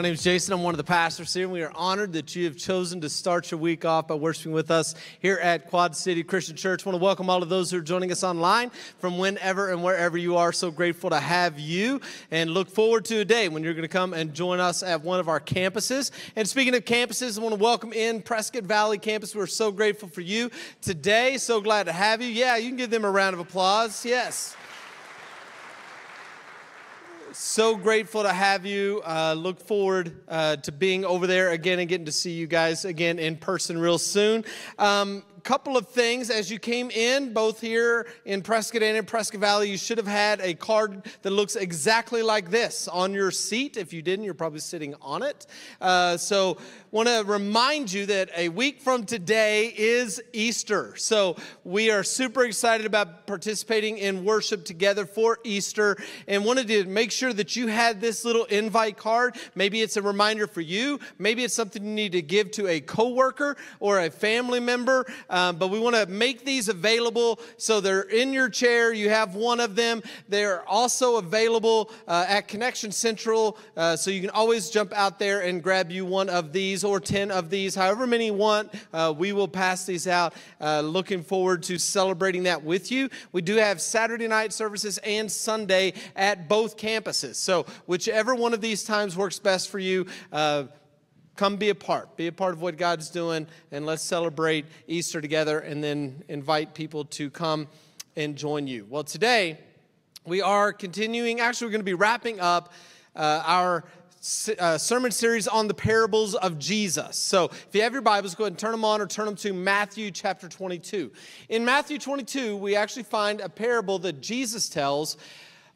My name is Jason. I'm one of the pastors here. and We are honored that you have chosen to start your week off by worshiping with us here at Quad City Christian Church. I want to welcome all of those who are joining us online from whenever and wherever you are. So grateful to have you and look forward to a day when you're going to come and join us at one of our campuses. And speaking of campuses, I want to welcome in Prescott Valley campus. We're so grateful for you today. So glad to have you. Yeah, you can give them a round of applause. Yes so grateful to have you. Uh, look forward uh, to being over there again and getting to see you guys again in person real soon. Um, couple of things as you came in, both here in Prescott and in Prescott Valley. You should have had a card that looks exactly like this on your seat. If you didn't, you're probably sitting on it. Uh, so, want to remind you that a week from today is Easter. So, we are super excited about participating in worship together for Easter and wanted to make sure that you had this little invite card. Maybe it's a reminder for you, maybe it's something you need to give to a coworker or a family member. Um, but we want to make these available so they're in your chair. You have one of them. They're also available uh, at Connection Central, uh, so you can always jump out there and grab you one of these or 10 of these, however many you want. Uh, we will pass these out. Uh, looking forward to celebrating that with you. We do have Saturday night services and Sunday at both campuses. So, whichever one of these times works best for you, uh, come be a part. Be a part of what God's doing, and let's celebrate Easter together and then invite people to come and join you. Well, today we are continuing, actually, we're going to be wrapping up uh, our uh, sermon series on the parables of Jesus. So if you have your Bibles, go ahead and turn them on or turn them to Matthew chapter 22. In Matthew 22, we actually find a parable that Jesus tells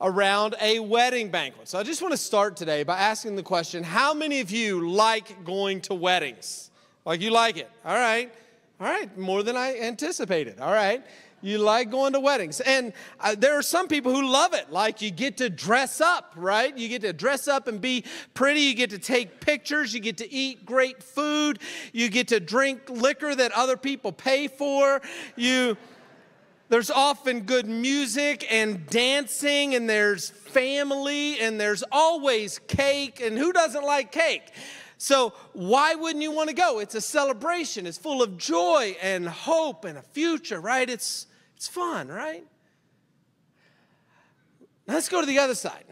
around a wedding banquet. So I just want to start today by asking the question how many of you like going to weddings? Like you like it? All right. All right. More than I anticipated. All right. You like going to weddings. And uh, there are some people who love it. Like you get to dress up, right? You get to dress up and be pretty. You get to take pictures. You get to eat great food. You get to drink liquor that other people pay for. You there's often good music and dancing, and there's family, and there's always cake. And who doesn't like cake? So, why wouldn't you want to go? It's a celebration, it's full of joy and hope and a future, right? It's, it's fun, right? Let's go to the other side.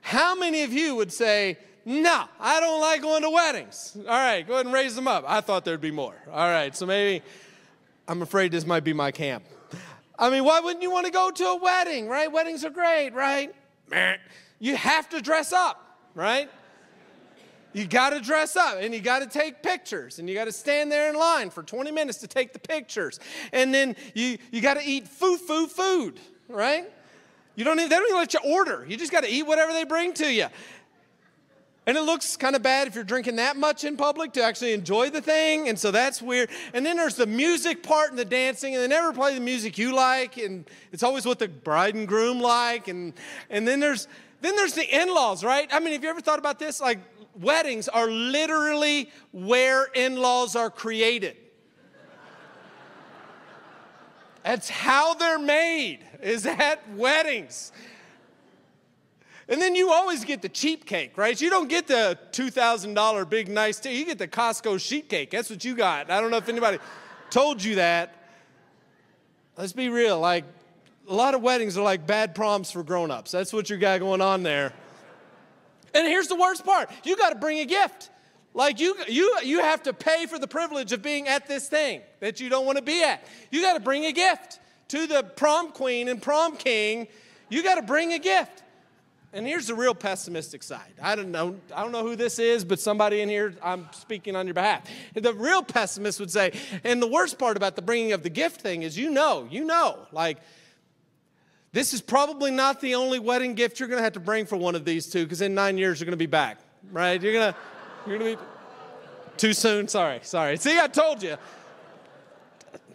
How many of you would say, no, I don't like going to weddings? All right, go ahead and raise them up. I thought there'd be more. All right, so maybe I'm afraid this might be my camp. I mean, why wouldn't you want to go to a wedding, right? Weddings are great, right? You have to dress up, right? You got to dress up and you got to take pictures and you got to stand there in line for 20 minutes to take the pictures. And then you, you got to eat foo foo food, right? You don't even, they don't even let you order. You just got to eat whatever they bring to you. And it looks kind of bad if you're drinking that much in public to actually enjoy the thing. And so that's weird. And then there's the music part and the dancing, and they never play the music you like, and it's always what the bride and groom like. And, and then there's then there's the in-laws, right? I mean, have you ever thought about this? Like weddings are literally where in-laws are created. That's how they're made, is at weddings. And then you always get the cheap cake, right? You don't get the $2,000 big nice tea. You get the Costco sheet cake. That's what you got. I don't know if anybody told you that. Let's be real. Like, a lot of weddings are like bad proms for grown-ups. That's what you got going on there. And here's the worst part. You got to bring a gift. Like you, you, you have to pay for the privilege of being at this thing that you don't want to be at. You got to bring a gift to the prom queen and prom king. You got to bring a gift. And here's the real pessimistic side. I don't know, I don't know who this is, but somebody in here, I'm speaking on your behalf. The real pessimist would say, and the worst part about the bringing of the gift thing is you know, you know, like this is probably not the only wedding gift you're to have to bring for one of these two, because in nine years you're to be back, right? You're to, you're to be too soon. Sorry, sorry. See, I told you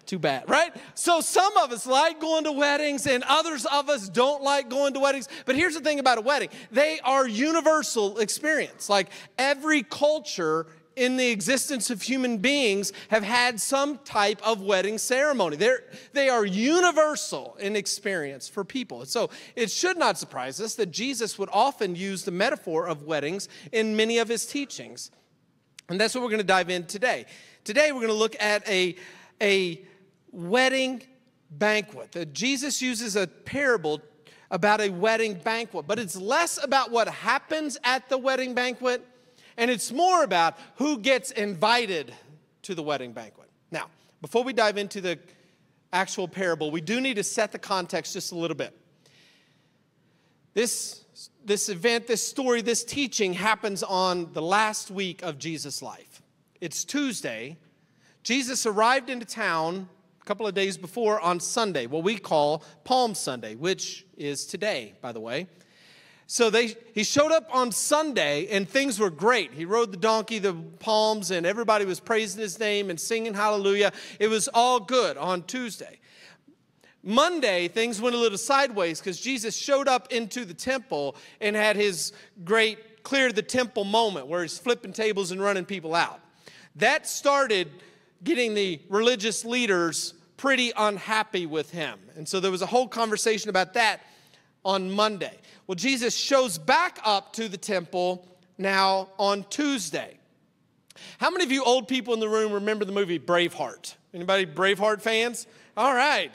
too bad, right? So some of us like going to weddings and others of us don't like going to weddings. But here's the thing about a wedding. They are universal experience. Like every culture in the existence of human beings have had some type of wedding ceremony. They're, they are universal in experience for people. So it should not surprise us that Jesus would often use the metaphor of weddings in many of his teachings. And that's what we're going to dive in today. Today we're going to look at a, a wedding banquet. Jesus uses a parable about a wedding banquet, but it's less about what happens at the wedding banquet and it's more about who gets invited to the wedding banquet. Now, before we dive into the actual parable, we do need to set the context just a little bit. This, this event, this story, this teaching happens on the last week of Jesus' life. It's Tuesday. Jesus arrived into town couple of days before on Sunday, what we call Palm Sunday, which is today, by the way. So they, he showed up on Sunday and things were great. He rode the donkey, the palms, and everybody was praising his name and singing hallelujah. It was all good on Tuesday. Monday, things went a little sideways because Jesus showed up into the temple and had his great clear the temple moment where he's flipping tables and running people out. That started getting the religious leaders pretty unhappy with him. And so there was a whole conversation about that on Monday. Well, Jesus shows back up to the temple now on Tuesday. How many of you old people in the room remember the movie Braveheart? Anybody Braveheart fans? All right.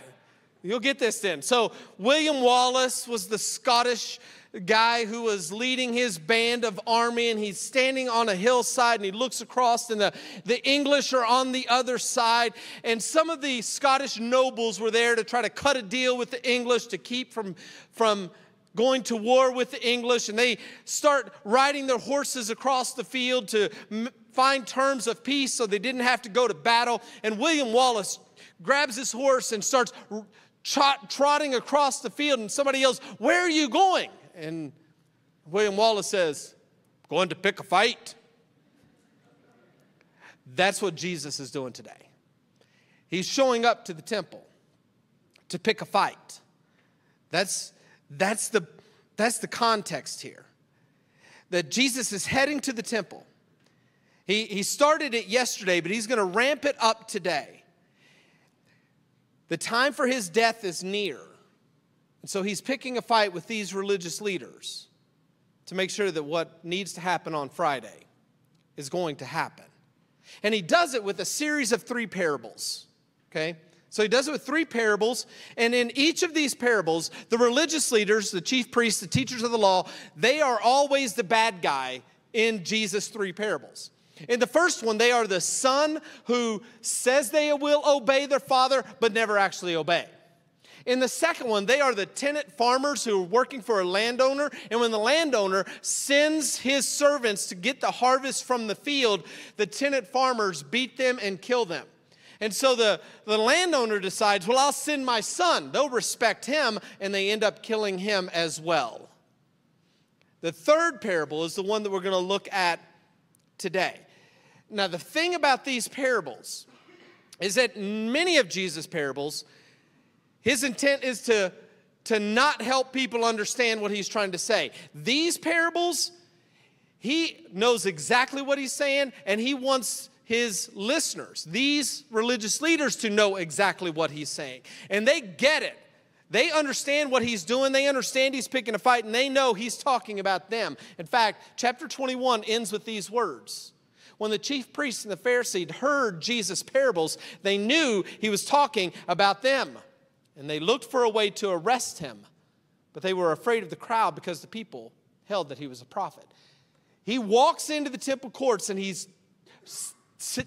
You'll get this then. So, William Wallace was the Scottish guy who was leading his band of army and he's standing on a hillside and he looks across and the, the English are on the other side. And some of the Scottish nobles were there to try to cut a deal with the English to keep from from going to war with the English. And they start riding their horses across the field to m- find terms of peace so they didn't have to go to battle. And William Wallace grabs his horse and starts trot, trotting across the field. And somebody yells where are you going and William Wallace says, going to pick a fight. That's what Jesus is doing today. He's showing up to the temple to pick a fight. That's, that's, the, that's the context here. That Jesus is heading to the temple. He, he started it yesterday, but he's going to ramp it up today. The time for his death is near. And so he's picking a fight with these religious leaders to make sure that what needs to happen on Friday is going to happen. And he does it with a series of three parables. Okay? So he does it with three parables, and in each of these parables, the religious leaders, the chief priests, the teachers of the law, they are always the bad guy in Jesus' three parables. In the first one, they are the son who says they will obey their father, but never actually obey. In the second one, they are the tenant farmers who are working for a landowner. And when the landowner sends his servants to get the harvest from the field, the tenant farmers beat them and kill them. And so the, the landowner decides, well, I'll send my son. They'll respect him, and they end up killing him as well. The third parable is the one that we're going to look at today. Now, the thing about these parables is that many of Jesus' parables, his intent is to, to not help people understand what he's trying to say. These parables, he knows exactly what he's saying, and he wants his listeners, these religious leaders, to know exactly what he's saying. And they get it. They understand what he's doing. They understand he's picking a fight, and they know he's talking about them. In fact, chapter 21 ends with these words. When the chief priests and the Pharisees heard Jesus' parables, they knew he was talking about them, and they looked for a way to arrest him. But they were afraid of the crowd because the people held that he was a prophet. He walks into the temple courts and he's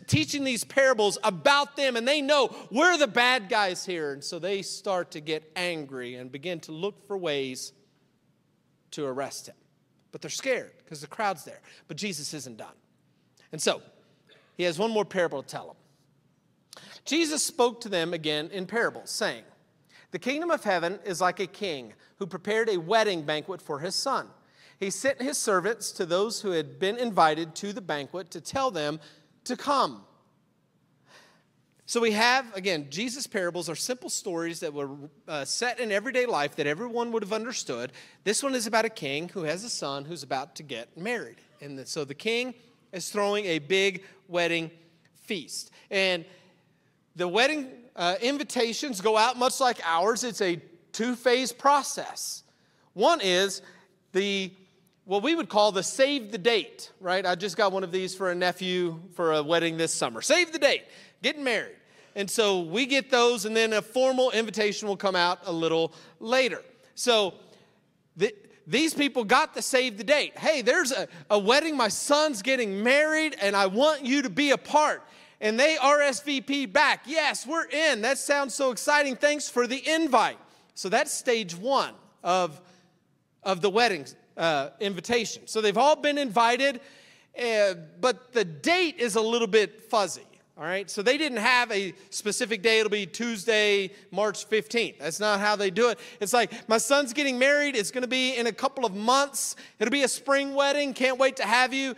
teaching these parables about them, and they know we're the bad guys here. And so they start to get angry and begin to look for ways to arrest him. But they're scared because the crowd's there. But Jesus isn't done. And so he has one more parable to tell them. Jesus spoke to them again in parables, saying, The kingdom of heaven is like a king who prepared a wedding banquet for his son. He sent his servants to those who had been invited to the banquet to tell them to come. So we have, again, Jesus' parables are simple stories that were uh, set in everyday life that everyone would have understood. This one is about a king who has a son who's about to get married. And the, so the king is throwing a big wedding feast. And the wedding uh, invitations go out much like ours. It's a two phase process. One is the what we would call the save the date, right? I just got one of these for a nephew for a wedding this summer. Save the date, getting married. And so we get those, and then a formal invitation will come out a little later. So the, these people got the save the date. Hey, there's a, a wedding, my son's getting married, and I want you to be a part. And they RSVP back. Yes, we're in. That sounds so exciting. Thanks for the invite. So that's stage one of, of the wedding uh, invitation. So they've all been invited, uh, but the date is a little bit fuzzy. All right, so they didn't have a specific day. It'll be Tuesday, March 15th. That's not how they do it. It's like, my son's getting married. It's going to be in a couple of months. It'll be a spring wedding. Can't wait to have you.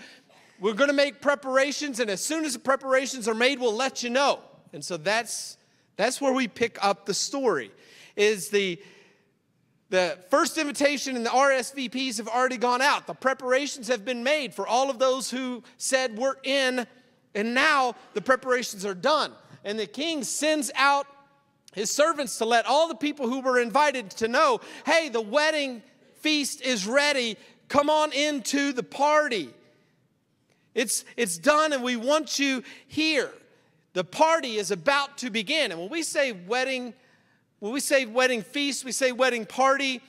We're going to make preparations, and as soon as the preparations are made, we'll let you know. And so that's, that's where we pick up the story, is the, the first invitation and the RSVPs have already gone out. The preparations have been made for all of those who said, We're in. And now the preparations are done. And the king sends out his servants to let all the people who were invited to know hey, the wedding feast is ready. Come on into the party. It's, it's done, and we want you here. The party is about to begin. And when we say wedding, when we say wedding feast, we say wedding party,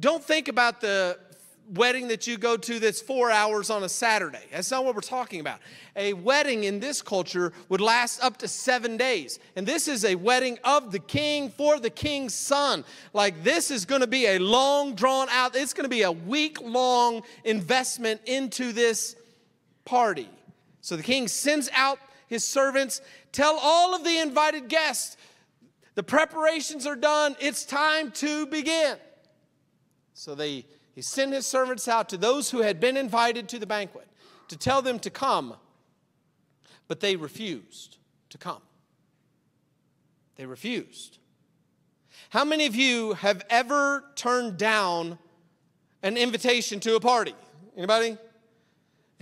don't think about the wedding that you go to that's four hours on a Saturday. That's not what we're talking about. A wedding in this culture would last up to seven days. And this is a wedding of the king for the king's son. Like this is going to be a long, drawn out, it's going to be a week long investment into this party. So the king sends out his servants, tell all of the invited guests, the preparations are done. It's time to begin. So they, he sent his servants out to those who had been invited to the banquet to tell them to come, but they refused to come. They refused. How many of you have ever turned down an invitation to a party? Anybody?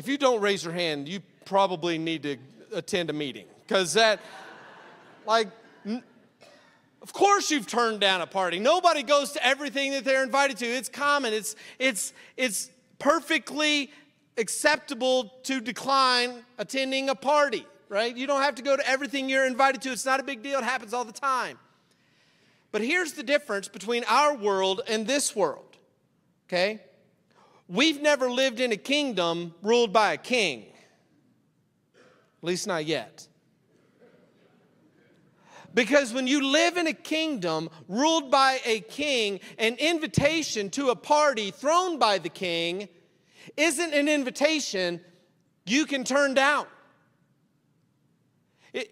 If you don't raise your hand, you probably need to attend a meeting because that, like, of course you've turned down a party. Nobody goes to everything that they're invited to. It's common. It's it's it's perfectly acceptable to decline attending a party, right? You don't have to go to everything you're invited to. It's not a big deal. It happens all the time. But here's the difference between our world and this world. Okay? We've never lived in a kingdom ruled by a king. At least not yet. Because when you live in a kingdom ruled by a king, an invitation to a party thrown by the king isn't an invitation you can turn down.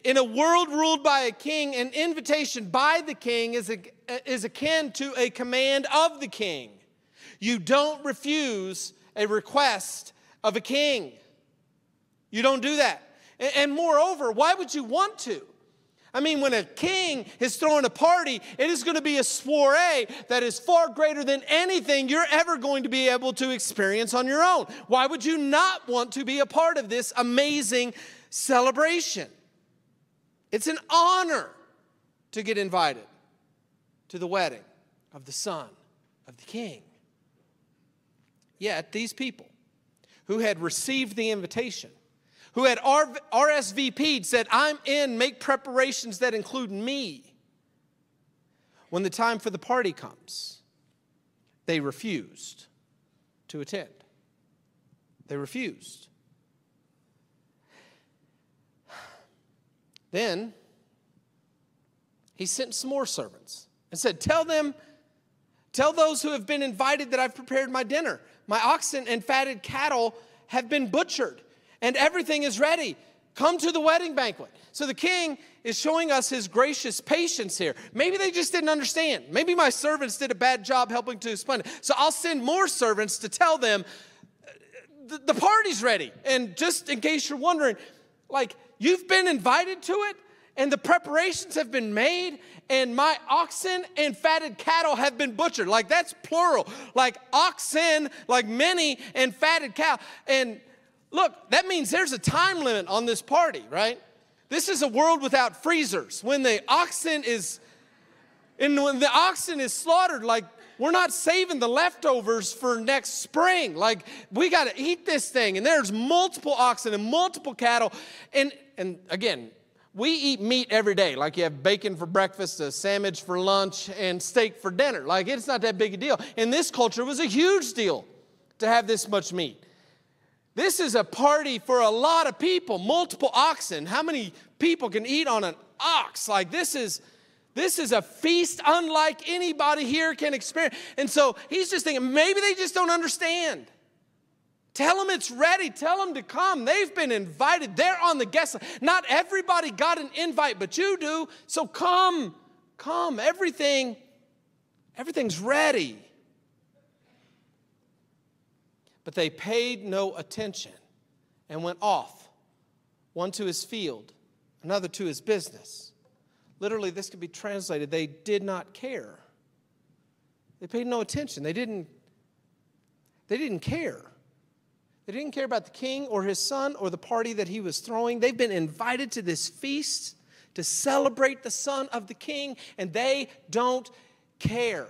In a world ruled by a king, an invitation by the king is, a, is akin to a command of the king. You don't refuse a request of a king. You don't do that. And moreover, why would you want to? I mean, when a king is throwing a party, it is going to be a soiree that is far greater than anything you're ever going to be able to experience on your own. Why would you not want to be a part of this amazing celebration? It's an honor to get invited to the wedding. of the son of the king. Yet these people who had received the invitation, who had RSVP'd, said, I'm in, make preparations that include me. When the time for the party comes, they refused to attend. They refused. Then he sent some more servants and said, Tell them, tell those who have been invited that I've prepared my dinner. My oxen and fatted cattle have been butchered, and everything is ready. Come to the wedding banquet. So the king is showing us his gracious patience here. Maybe they just didn't understand. Maybe my servants did a bad job helping to explain it. So I'll send more servants to tell them the, the party's ready. And just in case you're wondering, like, you've been invited to it, and the preparations have been made, and my oxen and fatted cattle have been butchered. Like that's plural. Like oxen, like many, and fatted cow. And look, that means there's a time limit on this party, right? This is a world without freezers. When the oxen is, and when the oxen is slaughtered, like we're not saving the leftovers for next spring. Like we got to eat this thing, and there's multiple oxen and multiple cattle, and and again, we eat meat every day, like you have bacon for breakfast, a sandwich for lunch, and steak for dinner. Like it's not that big a deal. In this culture, it was a huge deal to have this much meat. This is a party for a lot of people, multiple oxen. How many people can eat on an ox? Like this is this is a feast unlike anybody here can experience. And so he's just thinking maybe they just don't understand. Tell them it's ready. Tell them to come. They've been invited. They're on the guest list. Not everybody got an invite, but you do. So come, come. Everything, everything's ready. But they paid no attention and went off, one to his field, another to his business. Literally, this could be translated they did not care. They paid no attention. They didn't, they didn't care. They didn't care about the king or his son or the party that he was throwing. They've been invited to this feast to celebrate the son of the king, and they don't care.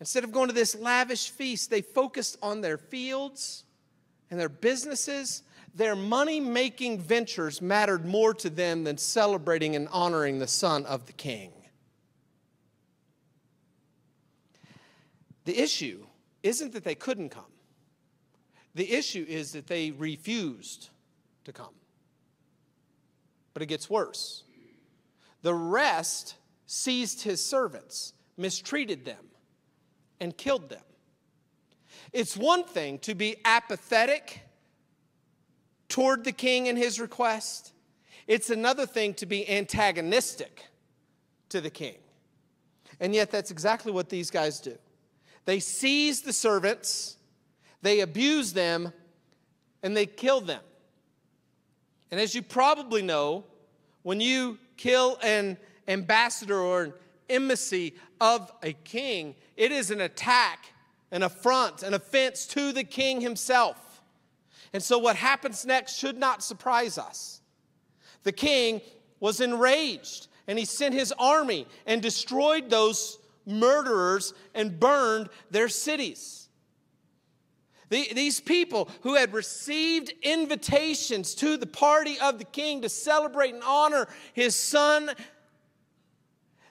Instead of going to this lavish feast, they focused on their fields and their businesses. Their money making ventures mattered more to them than celebrating and honoring the son of the king. The issue isn't that they couldn't come. The issue is that they refused to come. But it gets worse. The rest seized his servants, mistreated them, and killed them. It's one thing to be apathetic toward the king and his request, it's another thing to be antagonistic to the king. And yet, that's exactly what these guys do. They seize the servants they abuse them and they kill them. And as you probably know, when you kill an ambassador or an embassy of a king, it is an attack, an affront, an offense to the king himself. And so, what happens next should not surprise us. The king was enraged and he sent his army and destroyed those murderers and burned their cities. The, these people who had received invitations to the party of the king to celebrate and honor his son,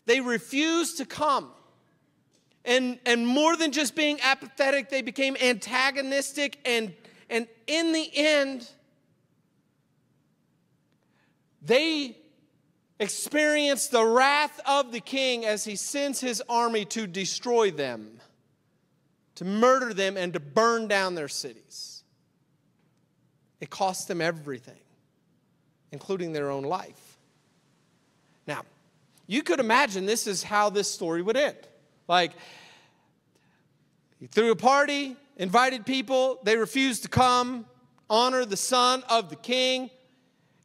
they refused to come. And, and more than just being apathetic, they became antagonistic. And, and in the end, they experienced the wrath of the king as he sends his army to destroy them to murder them and to burn down their cities. It cost them everything, including their own life. Now, you could imagine this is how this story would end. Like, he threw a party, invited people, they refused to come, honor the son of the king.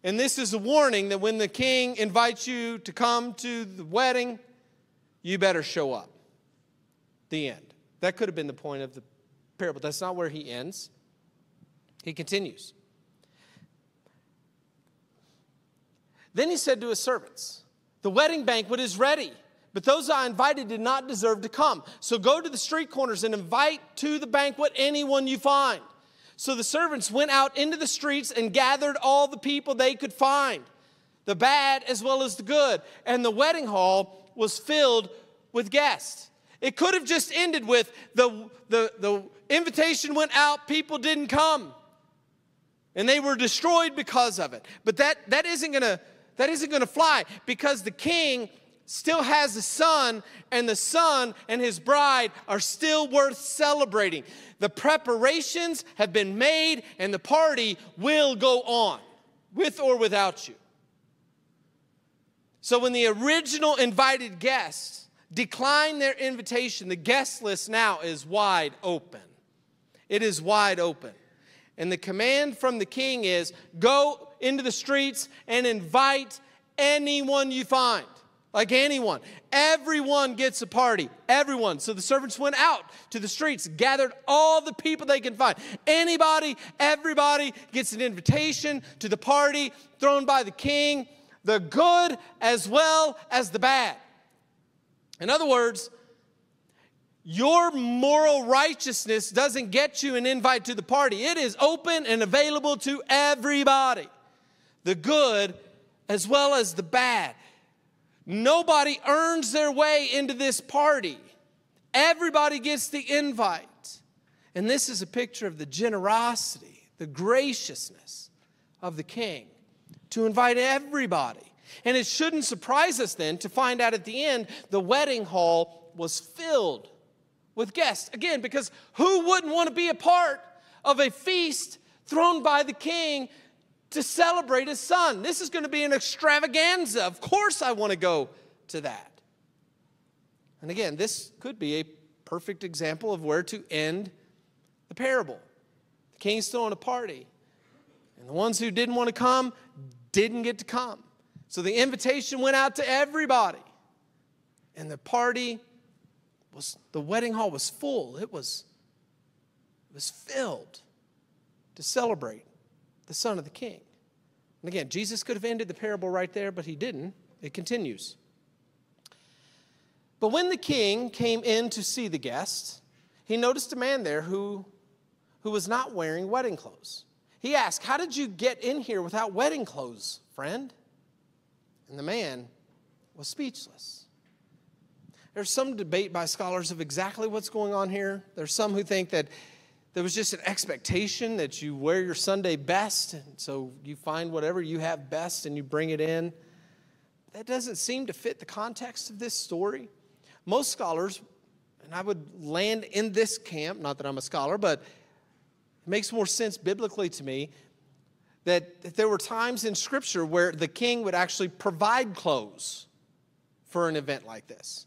And this is a warning that when the king invites you to come to the wedding, you better show up. The end. That could have been the point of the parable. That's not where he ends. He continues. Then he said to his servants, The wedding banquet is ready, But those I invited did not deserve to come. So go to the street corners and invite to the banquet anyone you find. So the servants went out into the streets and gathered all the people they could find, the bad as well as the good. And the wedding hall was filled with guests. It could have just ended with the, the, the invitation went out, people didn't come. And they were destroyed because of it. But that, that isn't gonna that isn't gonna fly because the king still has a son, and the son and his bride are still worth celebrating. The preparations have been made, and the party will go on, with or without you. So when the original invited guests decline their invitation, the guest list now is wide open. It is wide open. And the command from the king is go into the streets and invite anyone you find. Like anyone. Everyone gets a party. Everyone. So the servants went out to the streets, gathered all the people they can find. Anybody, everybody gets an invitation to the party thrown by the king, the good as well as the bad. In other words, your moral righteousness doesn't get you an invite to the party. It is open and available to everybody, the good as well as the bad. Nobody earns their way into this party. Everybody gets the invite. And this is a picture of the generosity, the graciousness of the king to invite everybody. And it shouldn't surprise us then to find out at the end the wedding hall was filled with guests. Again, because who wouldn't want to be a part of a feast thrown by the king to celebrate his son? This is going to be an extravaganza. Of course, I want to go to that. And again, this could be a perfect example of where to end the parable. The king's throwing a party, and the ones who didn't want to come didn't get to come. So the invitation went out to everybody, and the party was the wedding hall was full. It was, it was filled to celebrate the son of the king. And again, Jesus could have ended the parable right there, but he didn't. It continues. But when the king came in to see the guests, he noticed a man there who, who was not wearing wedding clothes. He asked, How did you get in here without wedding clothes, friend? And the man was speechless. There's some debate by scholars of exactly what's going on here. There's some who think that there was just an expectation that you wear your Sunday best, and so you find whatever you have best and you bring it in. That doesn't seem to fit the context of this story. Most scholars, and I would land in this camp, not that I'm a scholar, but it makes more sense biblically to me that, that there were times in Scripture where the king would actually provide clothes for an event like this.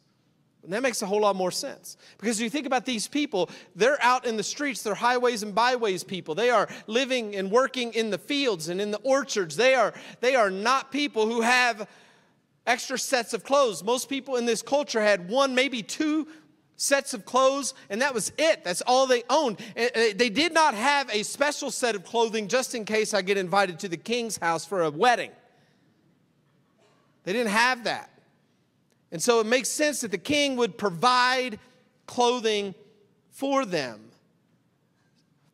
And that makes a whole lot more sense. Because you think about these people, they're out in the streets, they're highways and byways people. They are living and working in the fields and in the orchards. They are, they are not people who have extra sets of clothes. Most people in this culture had one, maybe two sets of clothes, and that was it. That's all they owned. Uh, uh, they did not have a special set of clothing just in case I get invited to the king's house for a wedding. They didn't have that. And so it makes sense that the king would provide clothing for them.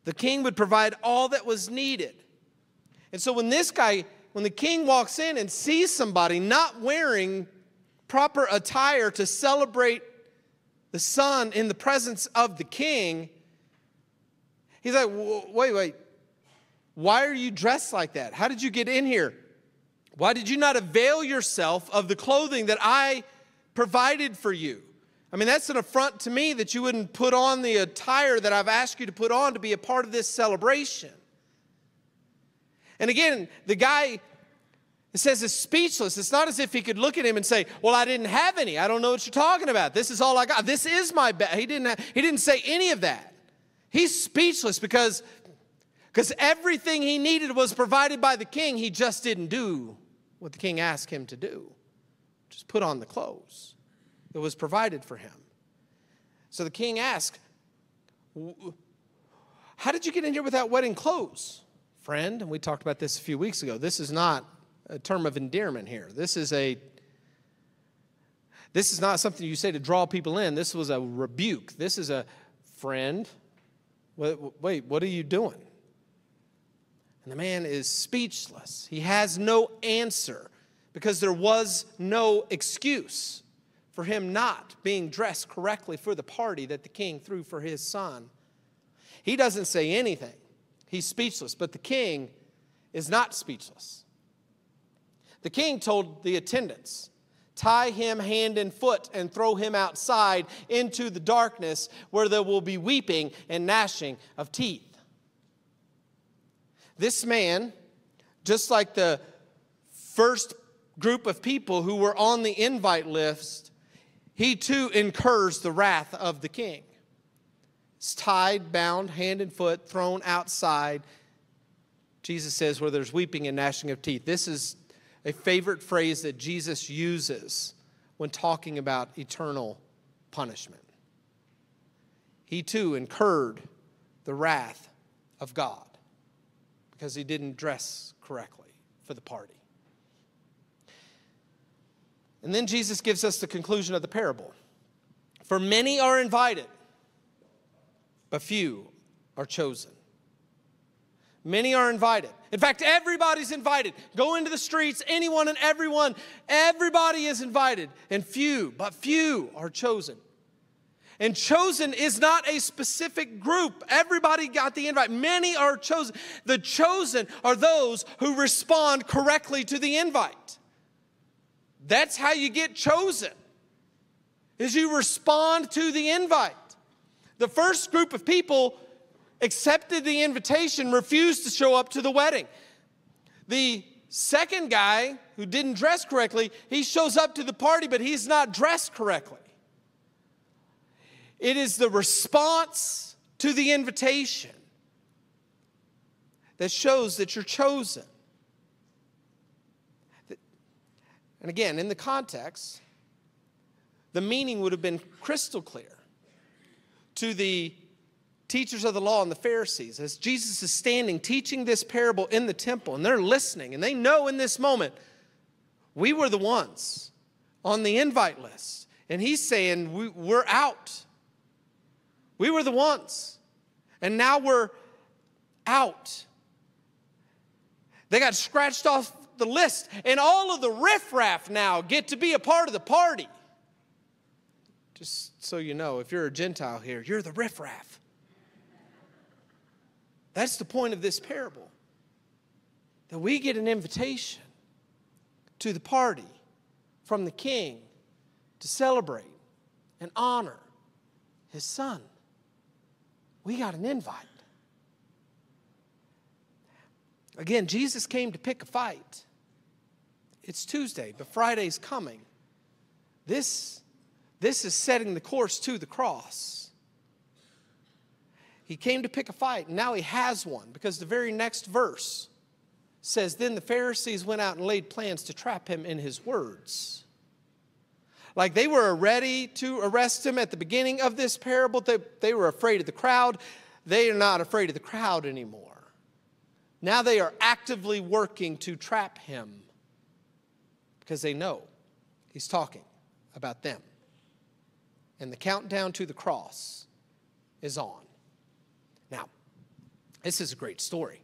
The king would provide all that was needed. And so when this guy, when the king walks in and sees somebody not wearing proper attire to celebrate the son in the presence of the king, he's like, wait, wait, why are you dressed like that? How did you get in here? Why did you not avail yourself of the clothing that I provided for you. I mean, that's an affront to me that you wouldn't put on the attire that I've asked you to put on to be a part of this celebration. And again, the guy it says is speechless. It's not as if he could look at him and say, "Well, I didn't have any. I don't know what you're talking about. This is all I got. This is my best." He didn't. He didn't say any of that. He's speechless because because everything he needed was provided by the king. He just didn't do what the king asked him to do. Just put on the clothes that was provided for him. So the king asked, How did you get in here without wedding clothes, friend? And we talked about this a few weeks ago. This is not a term of endearment here. This is a This is not something you say to draw people in. This was a rebuke. This is a friend. Wait, what are you doing? And the man is speechless. He has no answer because there was no excuse for him not being dressed correctly for the party that the king threw for his son. He doesn't say anything, he's speechless, but the king is not speechless. The king told the attendants, Tie him hand and foot and throw him outside into the darkness where there will be weeping and gnashing of teeth. This man, just like the first group of people who were on the invite list, he too incurs the wrath of the king. He's tied, bound, hand and foot, thrown outside. Jesus says, where there's weeping and gnashing of teeth. This is a favorite phrase that Jesus uses when talking about eternal punishment. He too incurred the wrath of God because he didn't dress correctly for the party. And then Jesus gives us the conclusion of the parable. For many are invited, but few are chosen. Many are invited. In fact, everybody's invited. Go into the streets, anyone and everyone, everybody is invited. And few, but few are chosen. And chosen is not a specific group. Everybody got the invite. Many are chosen. The chosen are those who respond correctly to the invite. That's how you get chosen. Is you respond to the invite. The first group of people accepted the invitation, refused to show up to the wedding. The second guy who didn't dress correctly, he shows up to the party, but he's not dressed correctly. It is the response to the invitation that shows that you're chosen. And again, in the context, the meaning would have been crystal clear to the teachers of the law and the Pharisees as Jesus is standing teaching this parable in the temple, and they're listening, and they know in this moment, we were the ones on the invite list. And he's saying, we, We're out. We were the ones. And now we're out. They got scratched off the list, and all of the riffraff now get to be a part of the party. Just so you know, if you're a Gentile here, you're the riffraff. That's the point of this parable. That we get an invitation to the party from the king to celebrate and honor his son. We got an invite. Again, Jesus came to pick a fight. It's Tuesday, but Friday's coming. This, this is setting the course to the cross. He came to pick a fight, and now he has one because the very next verse says Then the Pharisees went out and laid plans to trap him in his words. Like they were ready to arrest him at the beginning of this parable, they, they were afraid of the crowd. They are not afraid of the crowd anymore. Now they are actively working to trap him because they know he's talking about them. And the countdown to the cross is on. Now, this is a great story.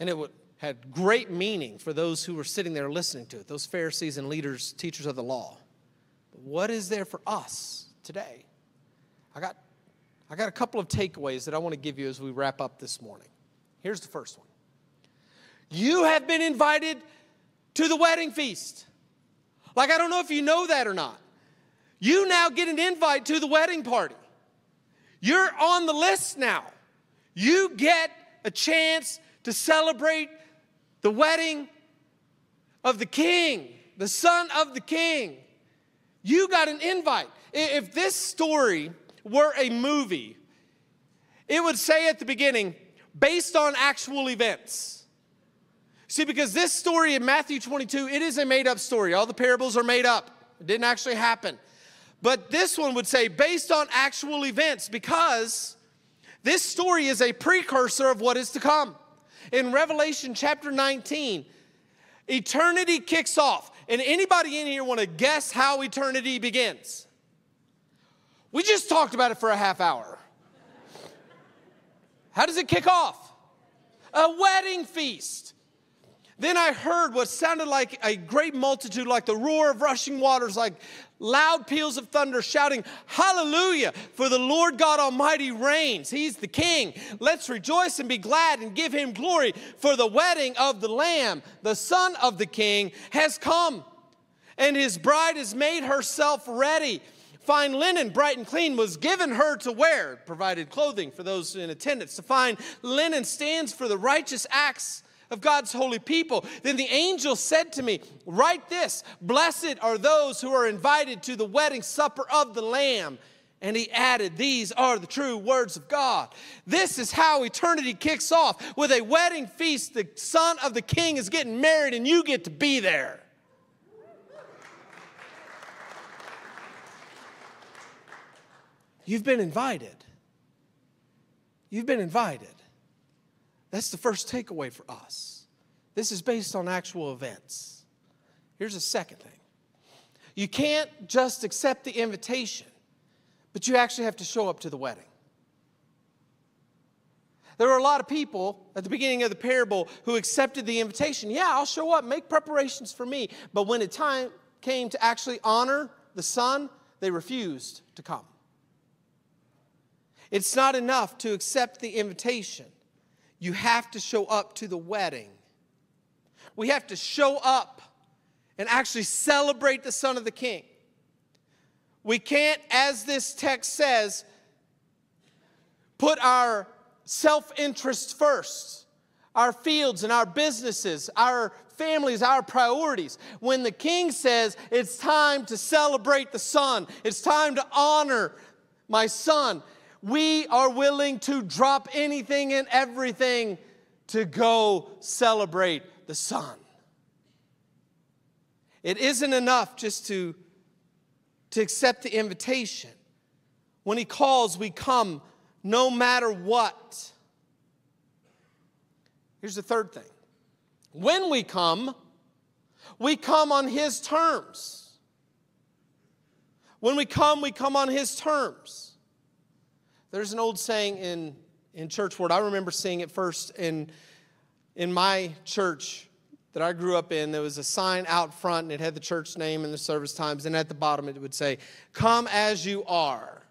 And it would, had great meaning for those who were sitting there listening to it, those Pharisees and leaders, teachers of the law. But what is there for us today? I got, I got a couple of takeaways that I want to give you as we wrap up this morning. Here's the first one You have been invited to the wedding feast. Like, I don't know if you know that or not. You now get an invite to the wedding party. You're on the list now. You get a chance to celebrate the wedding of the king, the son of the king. You got an invite. If this story were a movie, it would say at the beginning, based on actual events. See, because this story in Matthew 22, it is a made up story. All the parables are made up, it didn't actually happen. But this one would say based on actual events because this story is a precursor of what is to come. In Revelation chapter 19, eternity kicks off. And anybody in here want to guess how eternity begins? We just talked about it for a half hour. How does it kick off? A wedding feast. Then I heard what sounded like a great multitude, like the roar of rushing waters, like loud peals of thunder, shouting, Hallelujah, for the Lord God Almighty reigns. He's the King. Let's rejoice and be glad and give him glory, for the wedding of the Lamb, the Son of the King, has come, and his bride has made herself ready. Fine linen, bright and clean, was given her to wear, provided clothing for those in attendance. To fine linen stands for the righteous acts of God's holy people. Then the angel said to me, Write this Blessed are those who are invited to the wedding supper of the Lamb. And he added, These are the true words of God. This is how eternity kicks off with a wedding feast. The son of the king is getting married, and you get to be there. You've been invited. You've been invited. That's the first takeaway for us. This is based on actual events. Here's a second thing you can't just accept the invitation, but you actually have to show up to the wedding. There were a lot of people at the beginning of the parable who accepted the invitation. Yeah, I'll show up, make preparations for me. But when the time came to actually honor the son, they refused to come. It's not enough to accept the invitation you have to show up to the wedding. We have to show up and actually celebrate the Son of the King. We can't, as this text says, put our self interest first, our fields and our businesses, our families, our priorities. When the King says it's time to celebrate the Son, it's time to honor my Son, we are willing to drop anything and everything to go celebrate the Son. It isn't enough just to, to accept the invitation. When He calls, we come no matter what. Here's the third thing when we come, we come on His terms. When we come, we come on His terms. There's an old saying in, in church world. I remember seeing it first in, in my church that I grew up in. There was a sign out front and it had the church name and the service times. And at the bottom it would say, Come as you are.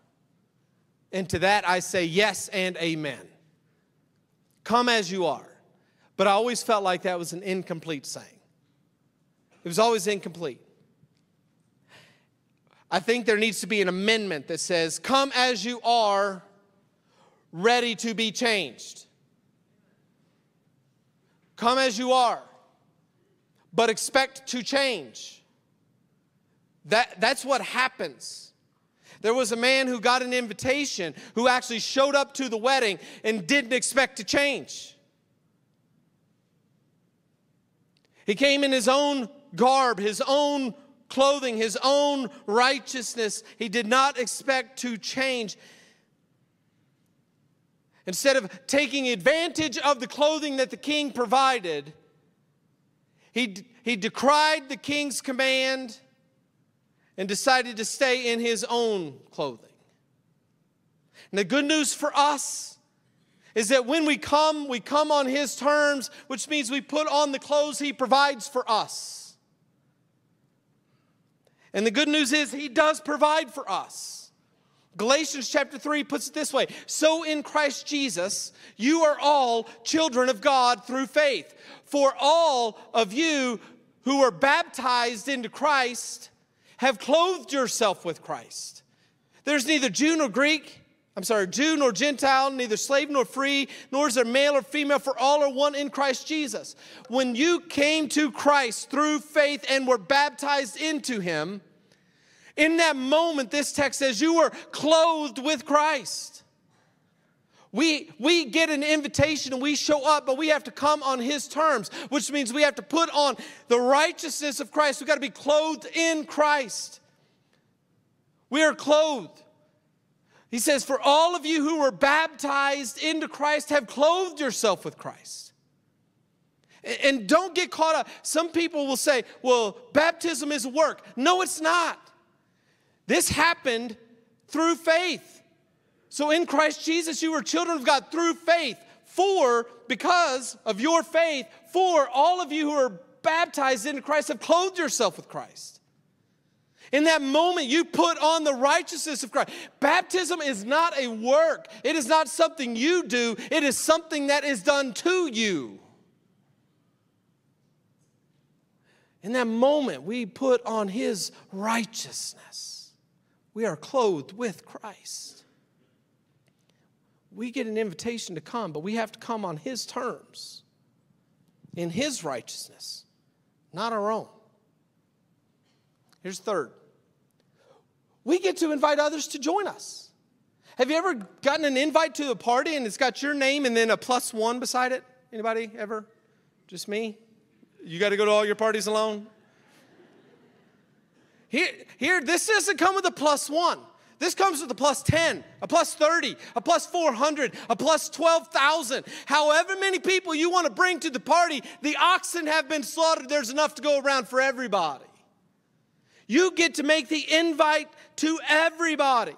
And to that I say yes and amen. Come as you are. But I always felt like that was an incomplete saying. It was always incomplete. I think there needs to be an amendment that says, Come as you are, ready to be changed. Come as you are, but expect to change. That, that's what happens. There was a man who got an invitation who actually showed up to the wedding and didn't expect to change. He came in his own garb, his own clothing, his own righteousness. He did not expect to change. Instead of taking advantage of the clothing that the king provided, he, he decried the king's command and decided to stay in his own clothing. And the good news for us is that when we come, we come on his terms, which means we put on the clothes he provides for us. And the good news is he does provide for us. Galatians chapter 3 puts it this way So in Christ Jesus, you are all children of God through faith. For all of you who are baptized into Christ have clothed yourself with Christ. There's neither Jew nor Greek, I'm sorry, Jew nor Gentile, neither slave nor free, nor is there male or female, for all are one in Christ Jesus. When you came to Christ through faith and were baptized into him, in that moment, this text says, You were clothed with Christ. We, we get an invitation and we show up, but we have to come on His terms, which means we have to put on the righteousness of Christ. We've got to be clothed in Christ. We are clothed. He says, For all of you who were baptized into Christ have clothed yourself with Christ. And don't get caught up. Some people will say, well, baptism is work. No, it's not. This happened through faith. So in Christ Jesus, you were children of God through faith. For, because of your faith, for all of you who are baptized into Christ have clothed yourself with Christ. In that moment, you put on the righteousness of Christ. Baptism is not a work, it is not something you do, it is something that is done to you. In that moment, we put on His righteousness. We are clothed with Christ. We get an invitation to come, but we have to come on His terms, in His righteousness, not our own. Here's third we get to invite others to join us. Have you ever gotten an invite to a party and it's got your name and then a plus one beside it? Anybody ever? Just me? You got to go to all your parties alone? Here, here, this doesn't come with a plus one. This comes with a plus 10, a plus 30, a plus 400, a plus 12,000. However many people you want to bring to the party, the oxen have been slaughtered. There's enough to go around for everybody. You get to make the invite to everybody.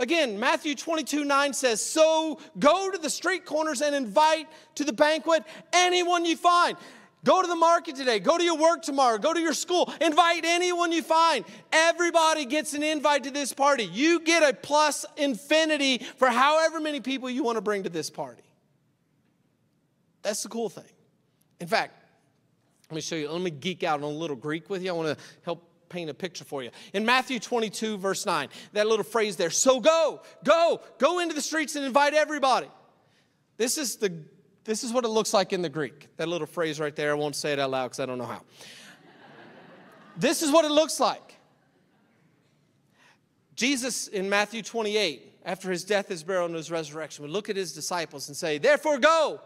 Again, Matthew 22 9 says, So go to the street corners and invite to the banquet anyone you find. Go to the market today. Go to your work tomorrow. Go to your school. Invite anyone you find. Everybody gets an invite to this party. You get a plus infinity for however many people you want to bring to this party. That's the cool thing. In fact, let me show you. Let me geek out on a little Greek with you. I want to help paint a picture for you. In Matthew 22, verse 9, that little phrase there, so go, go, go into the streets and invite everybody. This is the this is what it looks like in the Greek. That little phrase right there, I won't say it out loud because I don't know how. this is what it looks like. Jesus in Matthew 28, after his death, his burial, and his resurrection, would look at his disciples and say, Therefore, go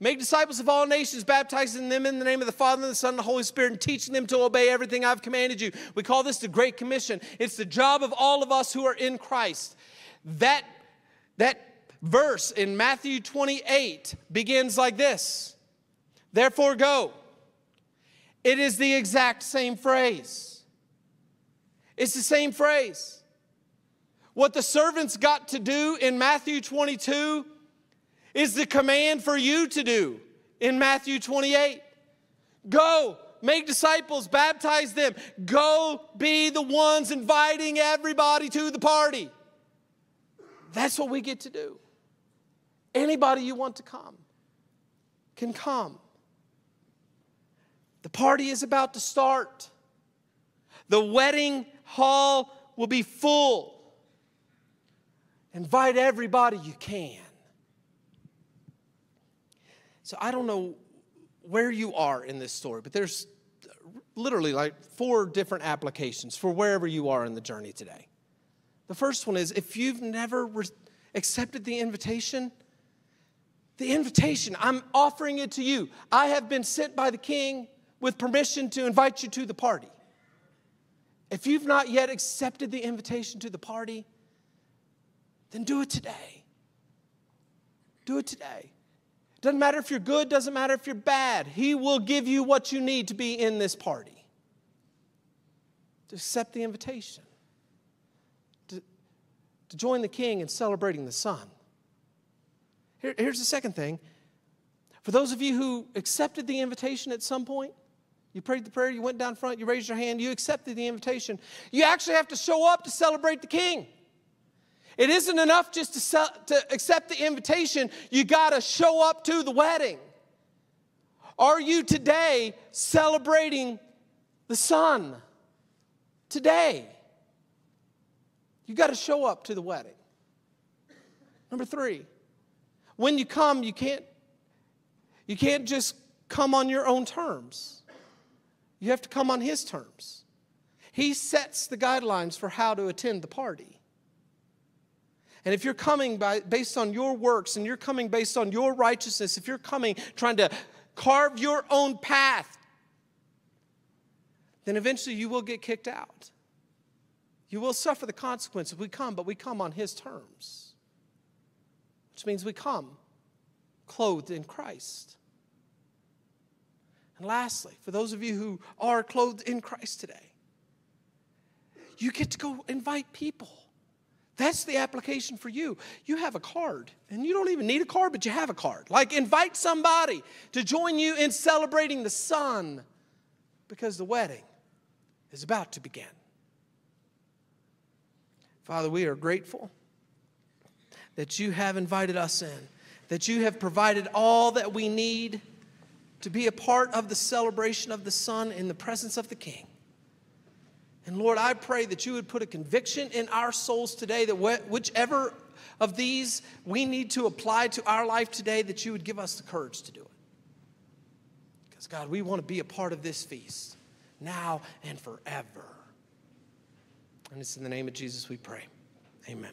Make disciples of all nations, baptizing them in the name of the Father, and the Son, and the Holy Spirit, and teaching them to obey everything I've commanded you. We call this the Great Commission. It's the job of all of us who are in Christ. That, that verse in Matthew 28 begins like this Therefore, go. It is the exact same phrase. It's the same phrase. What the servants got to do in Matthew 22 is the command for you to do in Matthew 28. Go, make disciples, baptize them. Go be the ones inviting everybody to the party. That's what we get to do. Anybody you want to come can come. The party is about to start. The wedding hall will be full. Invite everybody you can. So I don't know where you are in this story, but there's literally like four different applications for wherever you are in the journey today. The first one is if you've never re- accepted the invitation, the invitation, I'm offering it to you. I have been sent by the king with permission to invite you to the party. If you've not yet accepted the invitation to the party, then do it today. Do it today. Doesn't matter if you're good, doesn't matter if you're bad. He will give you what you need to be in this party. To accept the invitation, to, to join the king in celebrating the son. Here, here's the second thing. For those of you who accepted the invitation at some point, you prayed the prayer, you went down front, you raised your hand, you accepted the invitation. You actually have to show up to celebrate the king. It isn't enough just to, sell, to accept the invitation, you got to show up to the wedding. Are you today celebrating the Son? Today. You got to show up to the wedding. Number three, when you come, you can't, you can't just come on your own terms. You have to come on His terms. He sets the guidelines for how to attend the party. And if you're coming by, based on your works and you're coming based on your righteousness, if you're coming trying to carve your own path, then eventually you will get kicked out. You will suffer the consequences. We come, but we come on His terms, which means we come clothed in Christ. And lastly, for those of you who are clothed in Christ today, you get to go invite people. That's the application for you. You have a card, and you don't even need a card, but you have a card. Like, invite somebody to join you in celebrating the Son because the wedding is about to begin. Father, we are grateful that you have invited us in, that you have provided all that we need to be a part of the celebration of the Son in the presence of the King. And Lord, I pray that you would put a conviction in our souls today that whichever of these we need to apply to our life today, that you would give us the courage to do it. Because, God, we want to be a part of this feast now and forever. And it's in the name of Jesus we pray. Amen.